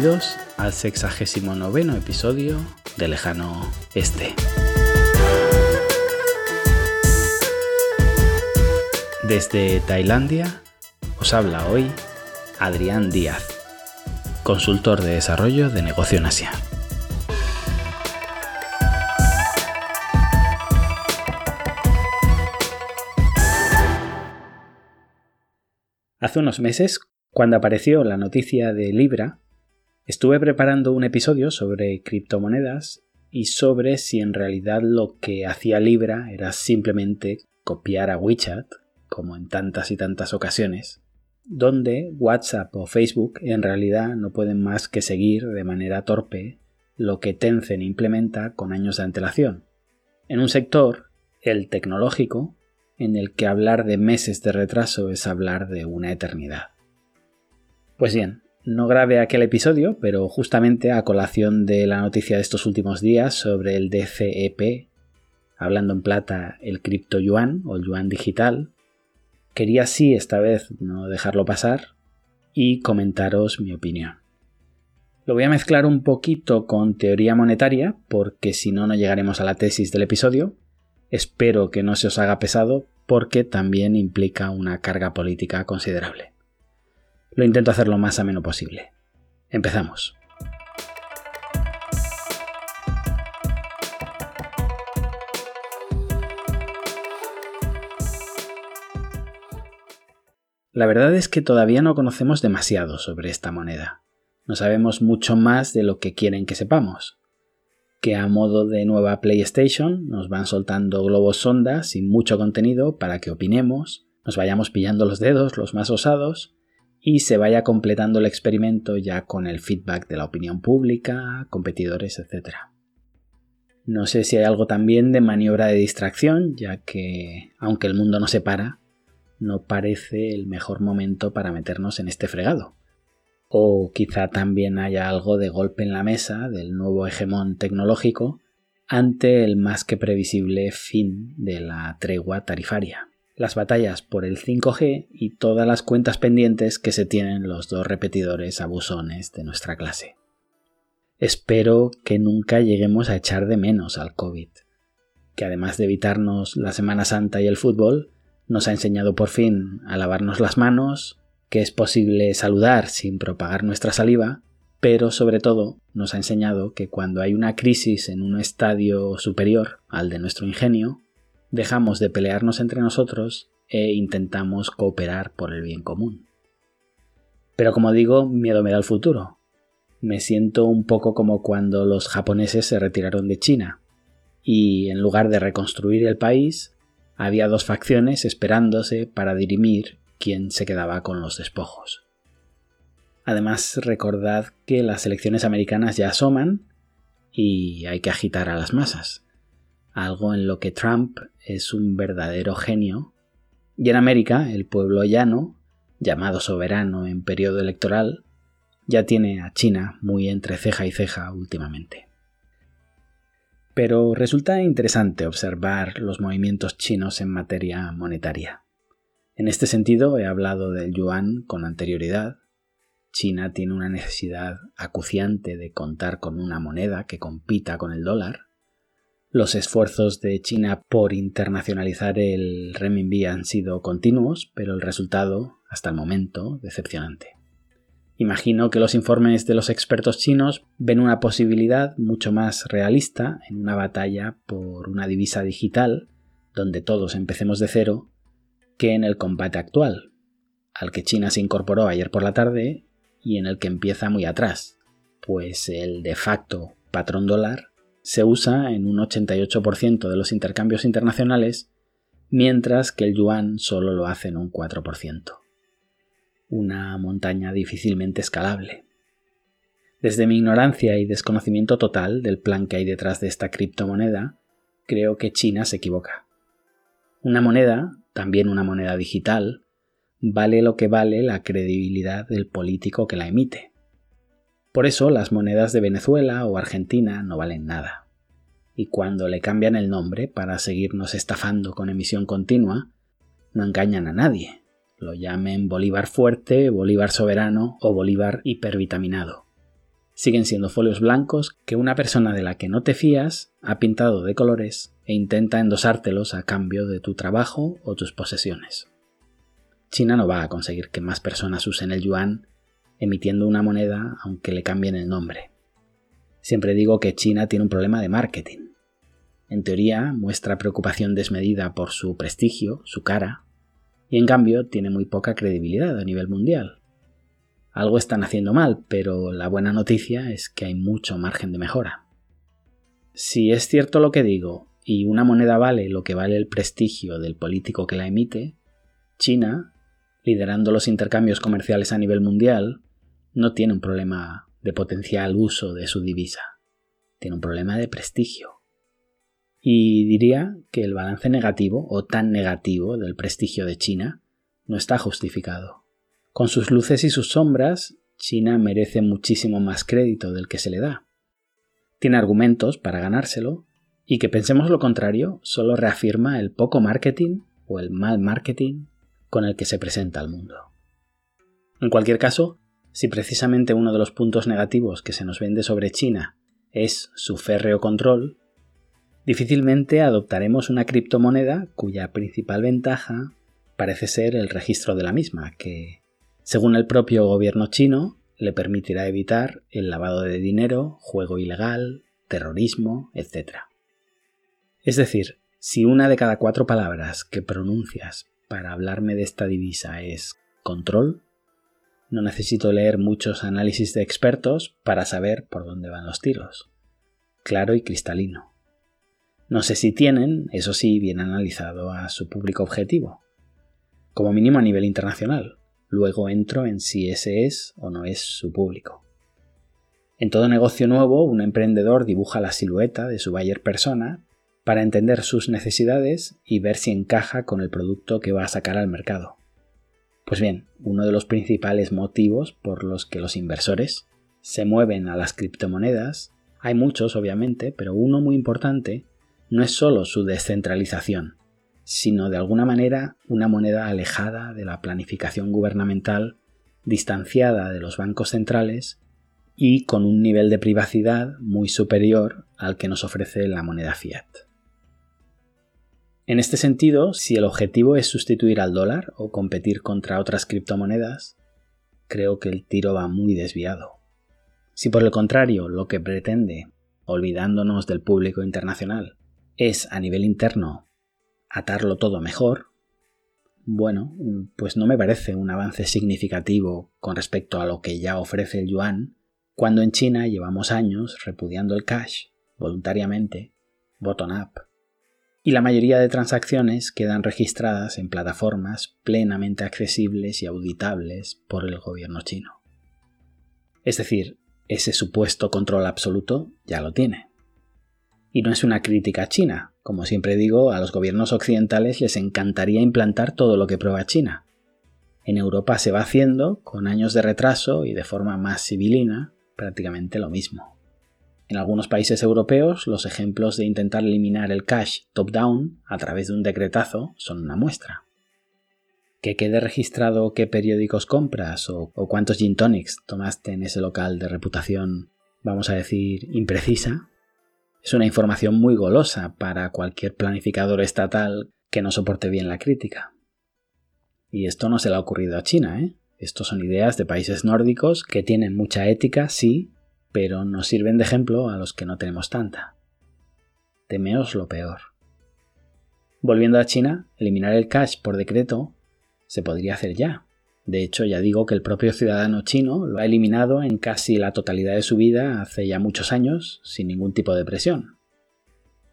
Bienvenidos al 69 episodio de Lejano Este. Desde Tailandia os habla hoy Adrián Díaz, consultor de desarrollo de negocio en Asia. Hace unos meses, cuando apareció la noticia de Libra, estuve preparando un episodio sobre criptomonedas y sobre si en realidad lo que hacía Libra era simplemente copiar a WeChat, como en tantas y tantas ocasiones, donde WhatsApp o Facebook en realidad no pueden más que seguir de manera torpe lo que Tencent implementa con años de antelación. En un sector, el tecnológico, en el que hablar de meses de retraso es hablar de una eternidad. Pues bien, no grabé aquel episodio, pero justamente a colación de la noticia de estos últimos días sobre el DCEP, hablando en plata el cripto yuan o el yuan digital, quería sí esta vez no dejarlo pasar y comentaros mi opinión. Lo voy a mezclar un poquito con teoría monetaria, porque si no, no llegaremos a la tesis del episodio, Espero que no se os haga pesado porque también implica una carga política considerable. Lo intento hacer lo más ameno posible. Empezamos. La verdad es que todavía no conocemos demasiado sobre esta moneda. No sabemos mucho más de lo que quieren que sepamos que a modo de nueva PlayStation nos van soltando globos sonda sin mucho contenido para que opinemos, nos vayamos pillando los dedos, los más osados, y se vaya completando el experimento ya con el feedback de la opinión pública, competidores, etc. No sé si hay algo también de maniobra de distracción, ya que, aunque el mundo no se para, no parece el mejor momento para meternos en este fregado o quizá también haya algo de golpe en la mesa del nuevo hegemón tecnológico ante el más que previsible fin de la tregua tarifaria. Las batallas por el 5G y todas las cuentas pendientes que se tienen los dos repetidores abusones de nuestra clase. Espero que nunca lleguemos a echar de menos al COVID, que además de evitarnos la Semana Santa y el fútbol, nos ha enseñado por fin a lavarnos las manos, que es posible saludar sin propagar nuestra saliva, pero sobre todo nos ha enseñado que cuando hay una crisis en un estadio superior al de nuestro ingenio, dejamos de pelearnos entre nosotros e intentamos cooperar por el bien común. Pero como digo, miedo me da el futuro. Me siento un poco como cuando los japoneses se retiraron de China y en lugar de reconstruir el país, había dos facciones esperándose para dirimir quien se quedaba con los despojos. Además, recordad que las elecciones americanas ya asoman y hay que agitar a las masas, algo en lo que Trump es un verdadero genio, y en América el pueblo llano, llamado soberano en periodo electoral, ya tiene a China muy entre ceja y ceja últimamente. Pero resulta interesante observar los movimientos chinos en materia monetaria. En este sentido, he hablado del yuan con anterioridad. China tiene una necesidad acuciante de contar con una moneda que compita con el dólar. Los esfuerzos de China por internacionalizar el renminbi han sido continuos, pero el resultado, hasta el momento, decepcionante. Imagino que los informes de los expertos chinos ven una posibilidad mucho más realista en una batalla por una divisa digital, donde todos empecemos de cero que en el combate actual, al que China se incorporó ayer por la tarde y en el que empieza muy atrás, pues el de facto patrón dólar se usa en un 88% de los intercambios internacionales, mientras que el yuan solo lo hace en un 4%. Una montaña difícilmente escalable. Desde mi ignorancia y desconocimiento total del plan que hay detrás de esta criptomoneda, creo que China se equivoca. Una moneda también una moneda digital, vale lo que vale la credibilidad del político que la emite. Por eso las monedas de Venezuela o Argentina no valen nada. Y cuando le cambian el nombre para seguirnos estafando con emisión continua, no engañan a nadie. Lo llamen Bolívar fuerte, Bolívar soberano o Bolívar hipervitaminado. siguen siendo folios blancos que una persona de la que no te fías ha pintado de colores e intenta endosártelos a cambio de tu trabajo o tus posesiones. China no va a conseguir que más personas usen el yuan emitiendo una moneda aunque le cambien el nombre. Siempre digo que China tiene un problema de marketing. En teoría muestra preocupación desmedida por su prestigio, su cara, y en cambio tiene muy poca credibilidad a nivel mundial. Algo están haciendo mal, pero la buena noticia es que hay mucho margen de mejora. Si es cierto lo que digo y una moneda vale lo que vale el prestigio del político que la emite, China, liderando los intercambios comerciales a nivel mundial, no tiene un problema de potencial uso de su divisa, tiene un problema de prestigio. Y diría que el balance negativo o tan negativo del prestigio de China no está justificado. Con sus luces y sus sombras, China merece muchísimo más crédito del que se le da. Tiene argumentos para ganárselo, y que pensemos lo contrario solo reafirma el poco marketing o el mal marketing con el que se presenta al mundo. En cualquier caso, si precisamente uno de los puntos negativos que se nos vende sobre China es su férreo control, difícilmente adoptaremos una criptomoneda cuya principal ventaja parece ser el registro de la misma, que según el propio gobierno chino, le permitirá evitar el lavado de dinero, juego ilegal, terrorismo, etc. Es decir, si una de cada cuatro palabras que pronuncias para hablarme de esta divisa es control, no necesito leer muchos análisis de expertos para saber por dónde van los tiros. Claro y cristalino. No sé si tienen, eso sí, bien analizado a su público objetivo, como mínimo a nivel internacional, luego entro en si ese es o no es su público. En todo negocio nuevo, un emprendedor dibuja la silueta de su buyer persona para entender sus necesidades y ver si encaja con el producto que va a sacar al mercado. Pues bien, uno de los principales motivos por los que los inversores se mueven a las criptomonedas, hay muchos obviamente, pero uno muy importante, no es solo su descentralización, sino de alguna manera una moneda alejada de la planificación gubernamental, distanciada de los bancos centrales y con un nivel de privacidad muy superior al que nos ofrece la moneda fiat. En este sentido, si el objetivo es sustituir al dólar o competir contra otras criptomonedas, creo que el tiro va muy desviado. Si por el contrario lo que pretende, olvidándonos del público internacional, es a nivel interno atarlo todo mejor, bueno, pues no me parece un avance significativo con respecto a lo que ya ofrece el yuan, cuando en China llevamos años repudiando el cash voluntariamente, bottom-up, y la mayoría de transacciones quedan registradas en plataformas plenamente accesibles y auditables por el gobierno chino. Es decir, ese supuesto control absoluto ya lo tiene. Y no es una crítica China. Como siempre digo, a los gobiernos occidentales les encantaría implantar todo lo que prueba China. En Europa se va haciendo, con años de retraso y de forma más civilina, prácticamente lo mismo. En algunos países europeos, los ejemplos de intentar eliminar el cash top-down a través de un decretazo son una muestra. Que quede registrado qué periódicos compras o, o cuántos gin tonics tomaste en ese local de reputación, vamos a decir, imprecisa, es una información muy golosa para cualquier planificador estatal que no soporte bien la crítica. Y esto no se le ha ocurrido a China, ¿eh? Estos son ideas de países nórdicos que tienen mucha ética, sí, pero nos sirven de ejemplo a los que no tenemos tanta. Temeos lo peor. Volviendo a China, eliminar el cash por decreto se podría hacer ya, de hecho, ya digo que el propio ciudadano chino lo ha eliminado en casi la totalidad de su vida hace ya muchos años, sin ningún tipo de presión.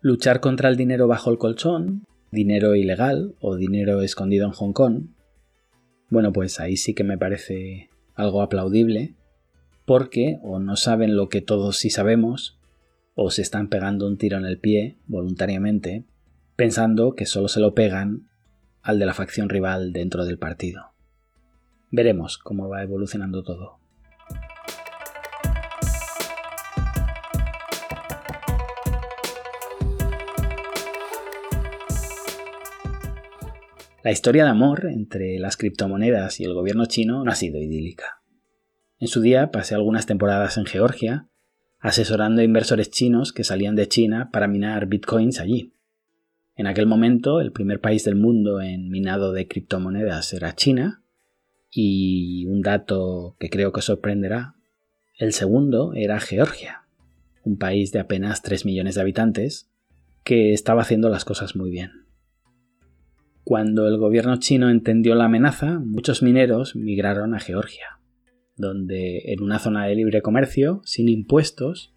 Luchar contra el dinero bajo el colchón, dinero ilegal o dinero escondido en Hong Kong, bueno, pues ahí sí que me parece algo aplaudible, porque o no saben lo que todos sí sabemos, o se están pegando un tiro en el pie voluntariamente, pensando que solo se lo pegan al de la facción rival dentro del partido. Veremos cómo va evolucionando todo. La historia de amor entre las criptomonedas y el gobierno chino no ha sido idílica. En su día pasé algunas temporadas en Georgia, asesorando a inversores chinos que salían de China para minar bitcoins allí. En aquel momento, el primer país del mundo en minado de criptomonedas era China, y un dato que creo que sorprenderá, el segundo era Georgia, un país de apenas 3 millones de habitantes, que estaba haciendo las cosas muy bien. Cuando el gobierno chino entendió la amenaza, muchos mineros migraron a Georgia, donde en una zona de libre comercio, sin impuestos,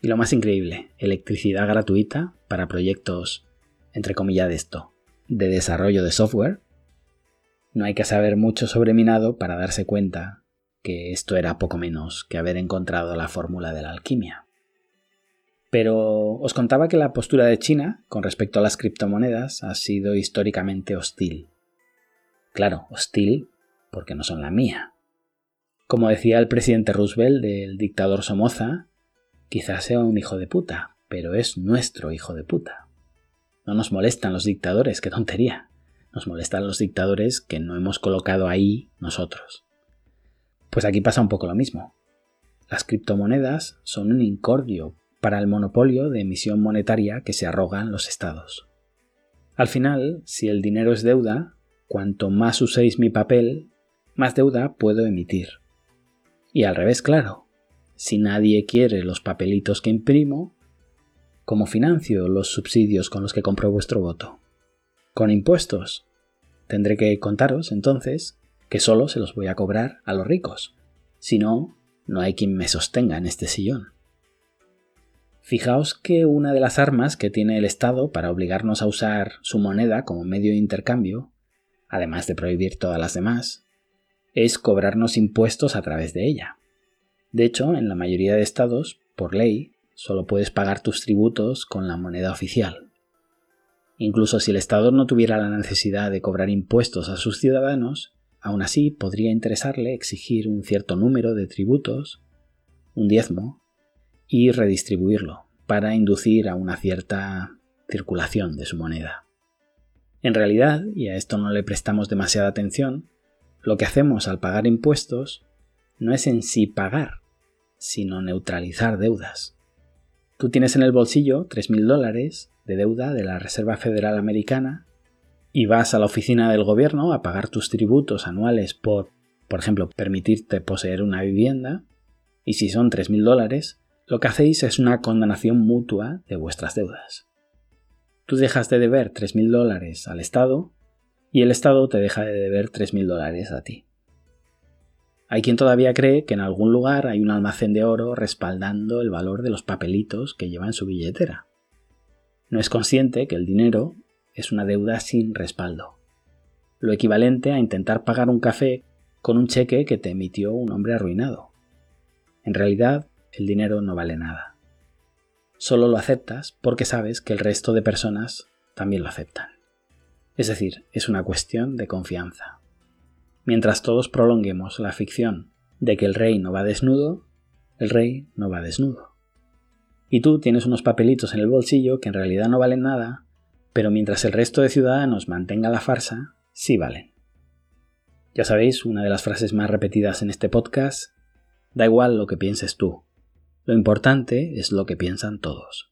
y lo más increíble, electricidad gratuita para proyectos entre comillas de esto, de desarrollo de software, no hay que saber mucho sobre minado para darse cuenta que esto era poco menos que haber encontrado la fórmula de la alquimia. Pero os contaba que la postura de China con respecto a las criptomonedas ha sido históricamente hostil. Claro, hostil porque no son la mía. Como decía el presidente Roosevelt del dictador Somoza, quizás sea un hijo de puta, pero es nuestro hijo de puta. No nos molestan los dictadores, qué tontería. Nos molestan los dictadores que no hemos colocado ahí nosotros. Pues aquí pasa un poco lo mismo. Las criptomonedas son un incordio para el monopolio de emisión monetaria que se arrogan los estados. Al final, si el dinero es deuda, cuanto más uséis mi papel, más deuda puedo emitir. Y al revés, claro. Si nadie quiere los papelitos que imprimo, ¿Cómo financio los subsidios con los que compro vuestro voto? Con impuestos. Tendré que contaros, entonces, que solo se los voy a cobrar a los ricos. Si no, no hay quien me sostenga en este sillón. Fijaos que una de las armas que tiene el Estado para obligarnos a usar su moneda como medio de intercambio, además de prohibir todas las demás, es cobrarnos impuestos a través de ella. De hecho, en la mayoría de estados, por ley, solo puedes pagar tus tributos con la moneda oficial. Incluso si el Estado no tuviera la necesidad de cobrar impuestos a sus ciudadanos, aún así podría interesarle exigir un cierto número de tributos, un diezmo, y redistribuirlo para inducir a una cierta circulación de su moneda. En realidad, y a esto no le prestamos demasiada atención, lo que hacemos al pagar impuestos no es en sí pagar, sino neutralizar deudas. Tú tienes en el bolsillo 3.000 dólares de deuda de la Reserva Federal Americana y vas a la oficina del gobierno a pagar tus tributos anuales por, por ejemplo, permitirte poseer una vivienda, y si son 3.000 dólares, lo que hacéis es una condonación mutua de vuestras deudas. Tú dejas de deber 3.000 dólares al Estado y el Estado te deja de deber 3.000 dólares a ti. Hay quien todavía cree que en algún lugar hay un almacén de oro respaldando el valor de los papelitos que lleva en su billetera. No es consciente que el dinero es una deuda sin respaldo, lo equivalente a intentar pagar un café con un cheque que te emitió un hombre arruinado. En realidad, el dinero no vale nada. Solo lo aceptas porque sabes que el resto de personas también lo aceptan. Es decir, es una cuestión de confianza. Mientras todos prolonguemos la ficción de que el rey no va desnudo, el rey no va desnudo. Y tú tienes unos papelitos en el bolsillo que en realidad no valen nada, pero mientras el resto de ciudadanos mantenga la farsa, sí valen. Ya sabéis, una de las frases más repetidas en este podcast, da igual lo que pienses tú, lo importante es lo que piensan todos.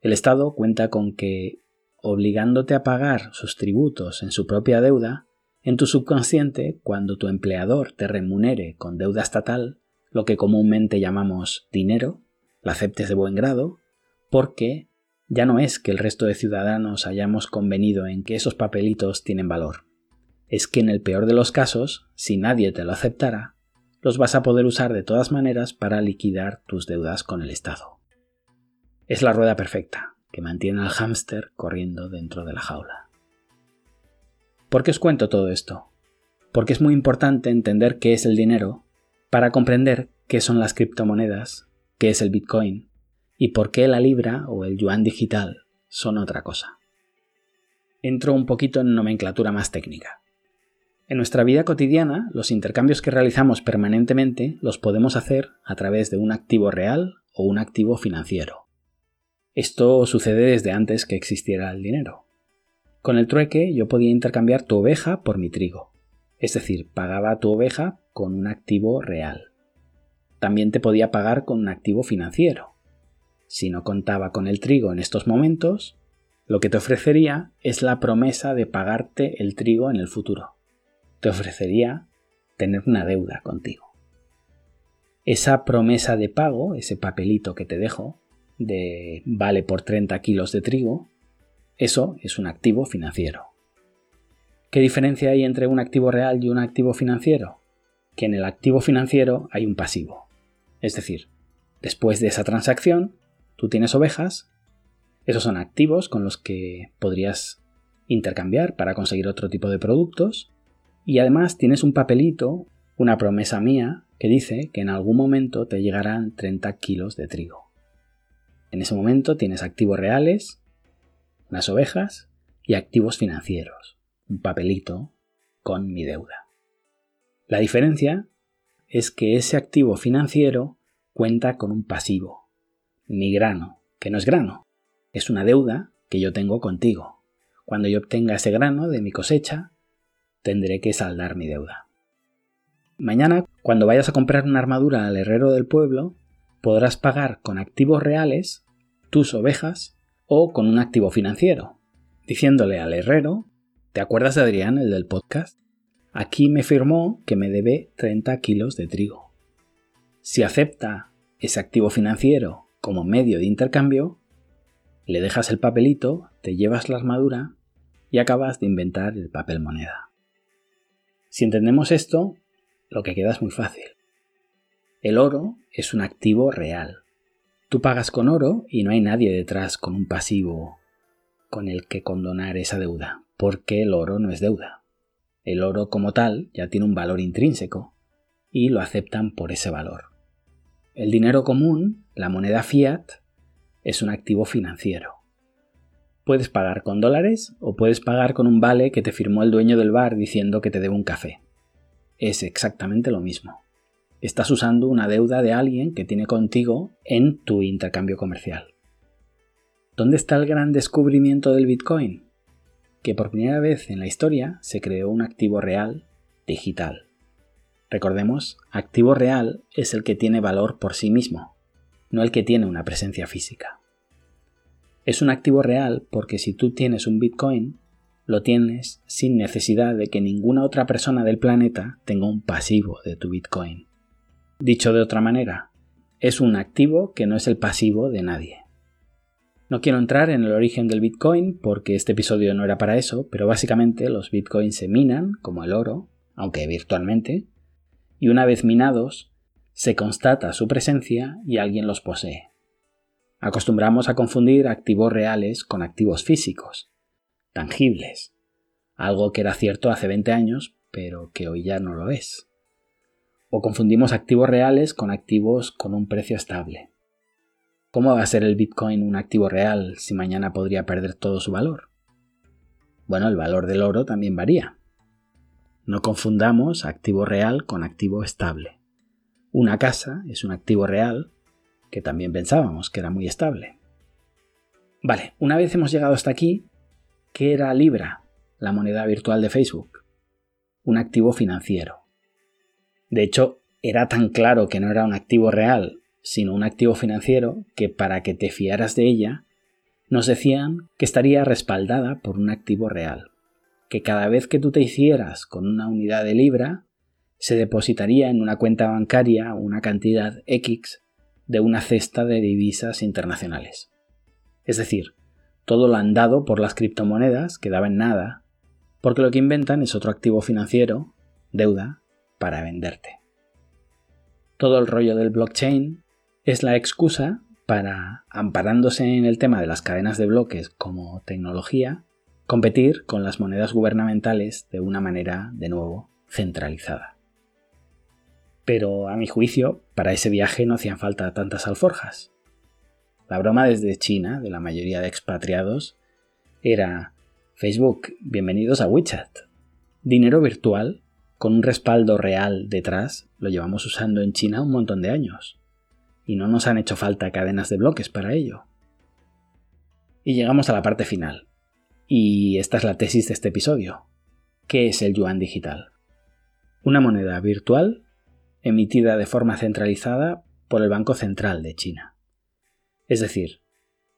El Estado cuenta con que, obligándote a pagar sus tributos en su propia deuda, en tu subconsciente, cuando tu empleador te remunere con deuda estatal, lo que comúnmente llamamos dinero, la aceptes de buen grado, porque ya no es que el resto de ciudadanos hayamos convenido en que esos papelitos tienen valor. Es que en el peor de los casos, si nadie te lo aceptara, los vas a poder usar de todas maneras para liquidar tus deudas con el Estado. Es la rueda perfecta, que mantiene al hámster corriendo dentro de la jaula. ¿Por qué os cuento todo esto? Porque es muy importante entender qué es el dinero para comprender qué son las criptomonedas, qué es el Bitcoin y por qué la libra o el yuan digital son otra cosa. Entro un poquito en nomenclatura más técnica. En nuestra vida cotidiana, los intercambios que realizamos permanentemente los podemos hacer a través de un activo real o un activo financiero. Esto sucede desde antes que existiera el dinero. Con el trueque yo podía intercambiar tu oveja por mi trigo. Es decir, pagaba tu oveja con un activo real, también te podía pagar con un activo financiero. Si no contaba con el trigo en estos momentos, lo que te ofrecería es la promesa de pagarte el trigo en el futuro. Te ofrecería tener una deuda contigo. Esa promesa de pago, ese papelito que te dejo, de vale por 30 kilos de trigo, eso es un activo financiero. ¿Qué diferencia hay entre un activo real y un activo financiero? Que en el activo financiero hay un pasivo. Es decir, después de esa transacción, tú tienes ovejas, esos son activos con los que podrías intercambiar para conseguir otro tipo de productos, y además tienes un papelito, una promesa mía, que dice que en algún momento te llegarán 30 kilos de trigo. En ese momento tienes activos reales, unas ovejas y activos financieros, un papelito con mi deuda. La diferencia es que ese activo financiero cuenta con un pasivo, mi grano, que no es grano, es una deuda que yo tengo contigo. Cuando yo obtenga ese grano de mi cosecha, tendré que saldar mi deuda. Mañana, cuando vayas a comprar una armadura al herrero del pueblo, podrás pagar con activos reales tus ovejas o con un activo financiero, diciéndole al herrero, ¿te acuerdas de Adrián, el del podcast? Aquí me firmó que me debe 30 kilos de trigo. Si acepta ese activo financiero como medio de intercambio, le dejas el papelito, te llevas la armadura y acabas de inventar el papel moneda. Si entendemos esto, lo que queda es muy fácil. El oro es un activo real. Tú pagas con oro y no hay nadie detrás con un pasivo con el que condonar esa deuda, porque el oro no es deuda. El oro como tal ya tiene un valor intrínseco y lo aceptan por ese valor. El dinero común, la moneda fiat, es un activo financiero. Puedes pagar con dólares o puedes pagar con un vale que te firmó el dueño del bar diciendo que te debe un café. Es exactamente lo mismo. Estás usando una deuda de alguien que tiene contigo en tu intercambio comercial. ¿Dónde está el gran descubrimiento del Bitcoin? Que por primera vez en la historia se creó un activo real digital. Recordemos, activo real es el que tiene valor por sí mismo, no el que tiene una presencia física. Es un activo real porque si tú tienes un Bitcoin, lo tienes sin necesidad de que ninguna otra persona del planeta tenga un pasivo de tu Bitcoin. Dicho de otra manera, es un activo que no es el pasivo de nadie. No quiero entrar en el origen del Bitcoin porque este episodio no era para eso, pero básicamente los Bitcoins se minan, como el oro, aunque virtualmente, y una vez minados, se constata su presencia y alguien los posee. Acostumbramos a confundir activos reales con activos físicos, tangibles, algo que era cierto hace 20 años, pero que hoy ya no lo es. O confundimos activos reales con activos con un precio estable. ¿Cómo va a ser el Bitcoin un activo real si mañana podría perder todo su valor? Bueno, el valor del oro también varía. No confundamos activo real con activo estable. Una casa es un activo real que también pensábamos que era muy estable. Vale, una vez hemos llegado hasta aquí, ¿qué era Libra, la moneda virtual de Facebook? Un activo financiero. De hecho, era tan claro que no era un activo real, sino un activo financiero, que para que te fiaras de ella, nos decían que estaría respaldada por un activo real, que cada vez que tú te hicieras con una unidad de Libra, se depositaría en una cuenta bancaria una cantidad X de una cesta de divisas internacionales. Es decir, todo lo han dado por las criptomonedas quedaba en nada, porque lo que inventan es otro activo financiero, deuda, para venderte. Todo el rollo del blockchain es la excusa para, amparándose en el tema de las cadenas de bloques como tecnología, competir con las monedas gubernamentales de una manera, de nuevo, centralizada. Pero a mi juicio, para ese viaje no hacían falta tantas alforjas. La broma desde China, de la mayoría de expatriados, era Facebook, bienvenidos a WeChat. Dinero virtual, con un respaldo real detrás, lo llevamos usando en China un montón de años. Y no nos han hecho falta cadenas de bloques para ello. Y llegamos a la parte final. Y esta es la tesis de este episodio. ¿Qué es el yuan digital? Una moneda virtual emitida de forma centralizada por el Banco Central de China. Es decir,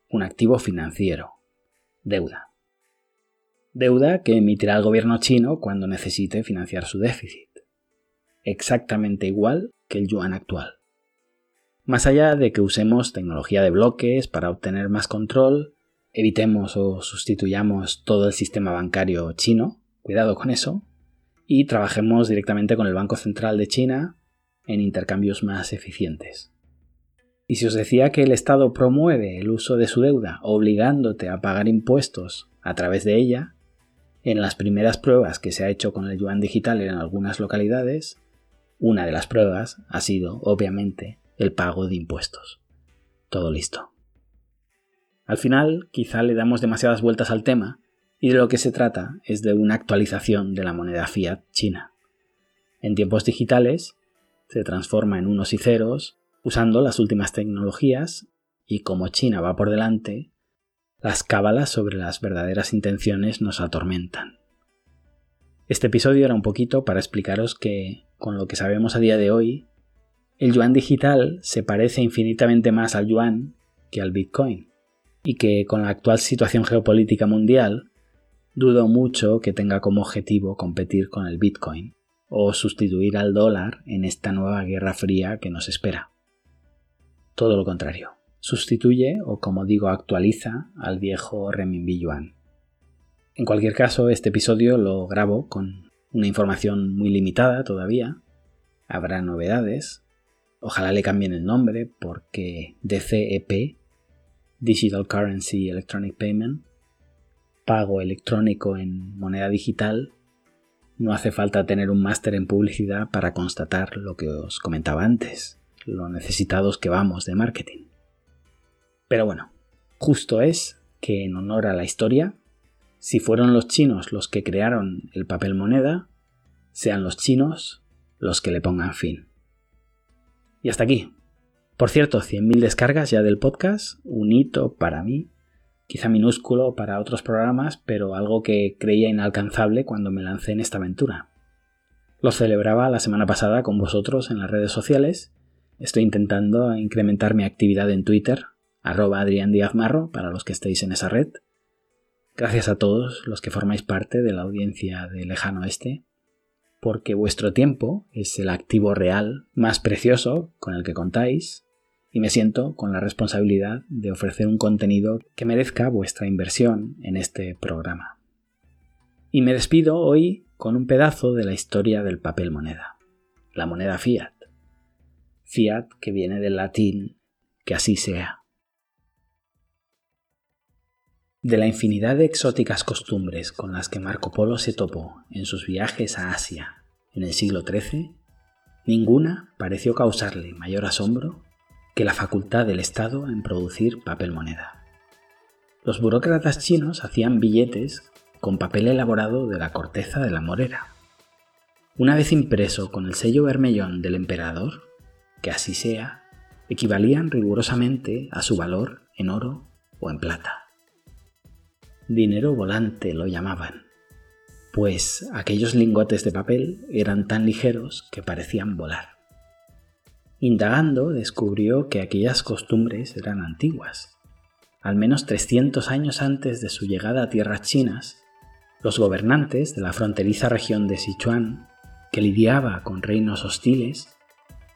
un activo financiero, deuda. Deuda que emitirá el gobierno chino cuando necesite financiar su déficit. Exactamente igual que el yuan actual. Más allá de que usemos tecnología de bloques para obtener más control, evitemos o sustituyamos todo el sistema bancario chino, cuidado con eso, y trabajemos directamente con el Banco Central de China en intercambios más eficientes. Y si os decía que el Estado promueve el uso de su deuda obligándote a pagar impuestos a través de ella, en las primeras pruebas que se ha hecho con el yuan digital en algunas localidades, una de las pruebas ha sido, obviamente, el pago de impuestos. Todo listo. Al final, quizá le damos demasiadas vueltas al tema y de lo que se trata es de una actualización de la moneda fiat china. En tiempos digitales, se transforma en unos y ceros usando las últimas tecnologías y como China va por delante, las cábalas sobre las verdaderas intenciones nos atormentan. Este episodio era un poquito para explicaros que, con lo que sabemos a día de hoy, el yuan digital se parece infinitamente más al yuan que al bitcoin, y que con la actual situación geopolítica mundial, dudo mucho que tenga como objetivo competir con el bitcoin o sustituir al dólar en esta nueva guerra fría que nos espera. Todo lo contrario, sustituye o como digo actualiza al viejo renminbi yuan. En cualquier caso, este episodio lo grabo con una información muy limitada todavía. Habrá novedades. Ojalá le cambien el nombre porque DCEP, Digital Currency Electronic Payment, pago electrónico en moneda digital, no hace falta tener un máster en publicidad para constatar lo que os comentaba antes, lo necesitados que vamos de marketing. Pero bueno, justo es que en honor a la historia, si fueron los chinos los que crearon el papel moneda, sean los chinos los que le pongan fin. Y hasta aquí. Por cierto, 100.000 descargas ya del podcast, un hito para mí quizá minúsculo para otros programas, pero algo que creía inalcanzable cuando me lancé en esta aventura. Lo celebraba la semana pasada con vosotros en las redes sociales. Estoy intentando incrementar mi actividad en Twitter, arroba Adrián Díaz Marro, para los que estéis en esa red. Gracias a todos los que formáis parte de la audiencia de Lejano Este, porque vuestro tiempo es el activo real más precioso con el que contáis y me siento con la responsabilidad de ofrecer un contenido que merezca vuestra inversión en este programa. Y me despido hoy con un pedazo de la historia del papel moneda, la moneda fiat. Fiat que viene del latín que así sea. De la infinidad de exóticas costumbres con las que Marco Polo se topó en sus viajes a Asia en el siglo XIII, ninguna pareció causarle mayor asombro que la facultad del Estado en producir papel moneda. Los burócratas chinos hacían billetes con papel elaborado de la corteza de la morera. Una vez impreso con el sello vermellón del emperador, que así sea, equivalían rigurosamente a su valor en oro o en plata. Dinero volante lo llamaban, pues aquellos lingotes de papel eran tan ligeros que parecían volar. Indagando, descubrió que aquellas costumbres eran antiguas. Al menos 300 años antes de su llegada a tierras chinas, los gobernantes de la fronteriza región de Sichuan, que lidiaba con reinos hostiles,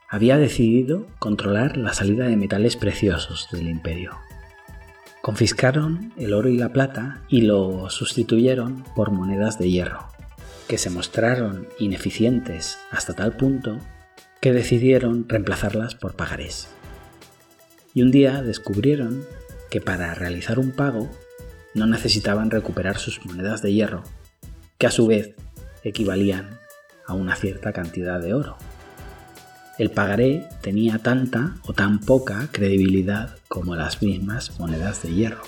había decidido controlar la salida de metales preciosos del imperio. Confiscaron el oro y la plata y lo sustituyeron por monedas de hierro, que se mostraron ineficientes hasta tal punto que decidieron reemplazarlas por pagarés. Y un día descubrieron que para realizar un pago no necesitaban recuperar sus monedas de hierro, que a su vez equivalían a una cierta cantidad de oro. El pagaré tenía tanta o tan poca credibilidad como las mismas monedas de hierro,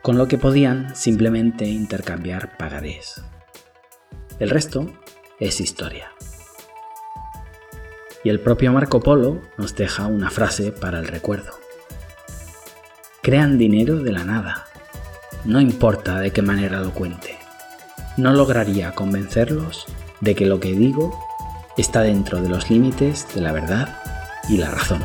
con lo que podían simplemente intercambiar pagarés. El resto es historia. Y el propio Marco Polo nos deja una frase para el recuerdo. Crean dinero de la nada. No importa de qué manera lo cuente. No lograría convencerlos de que lo que digo está dentro de los límites de la verdad y la razón.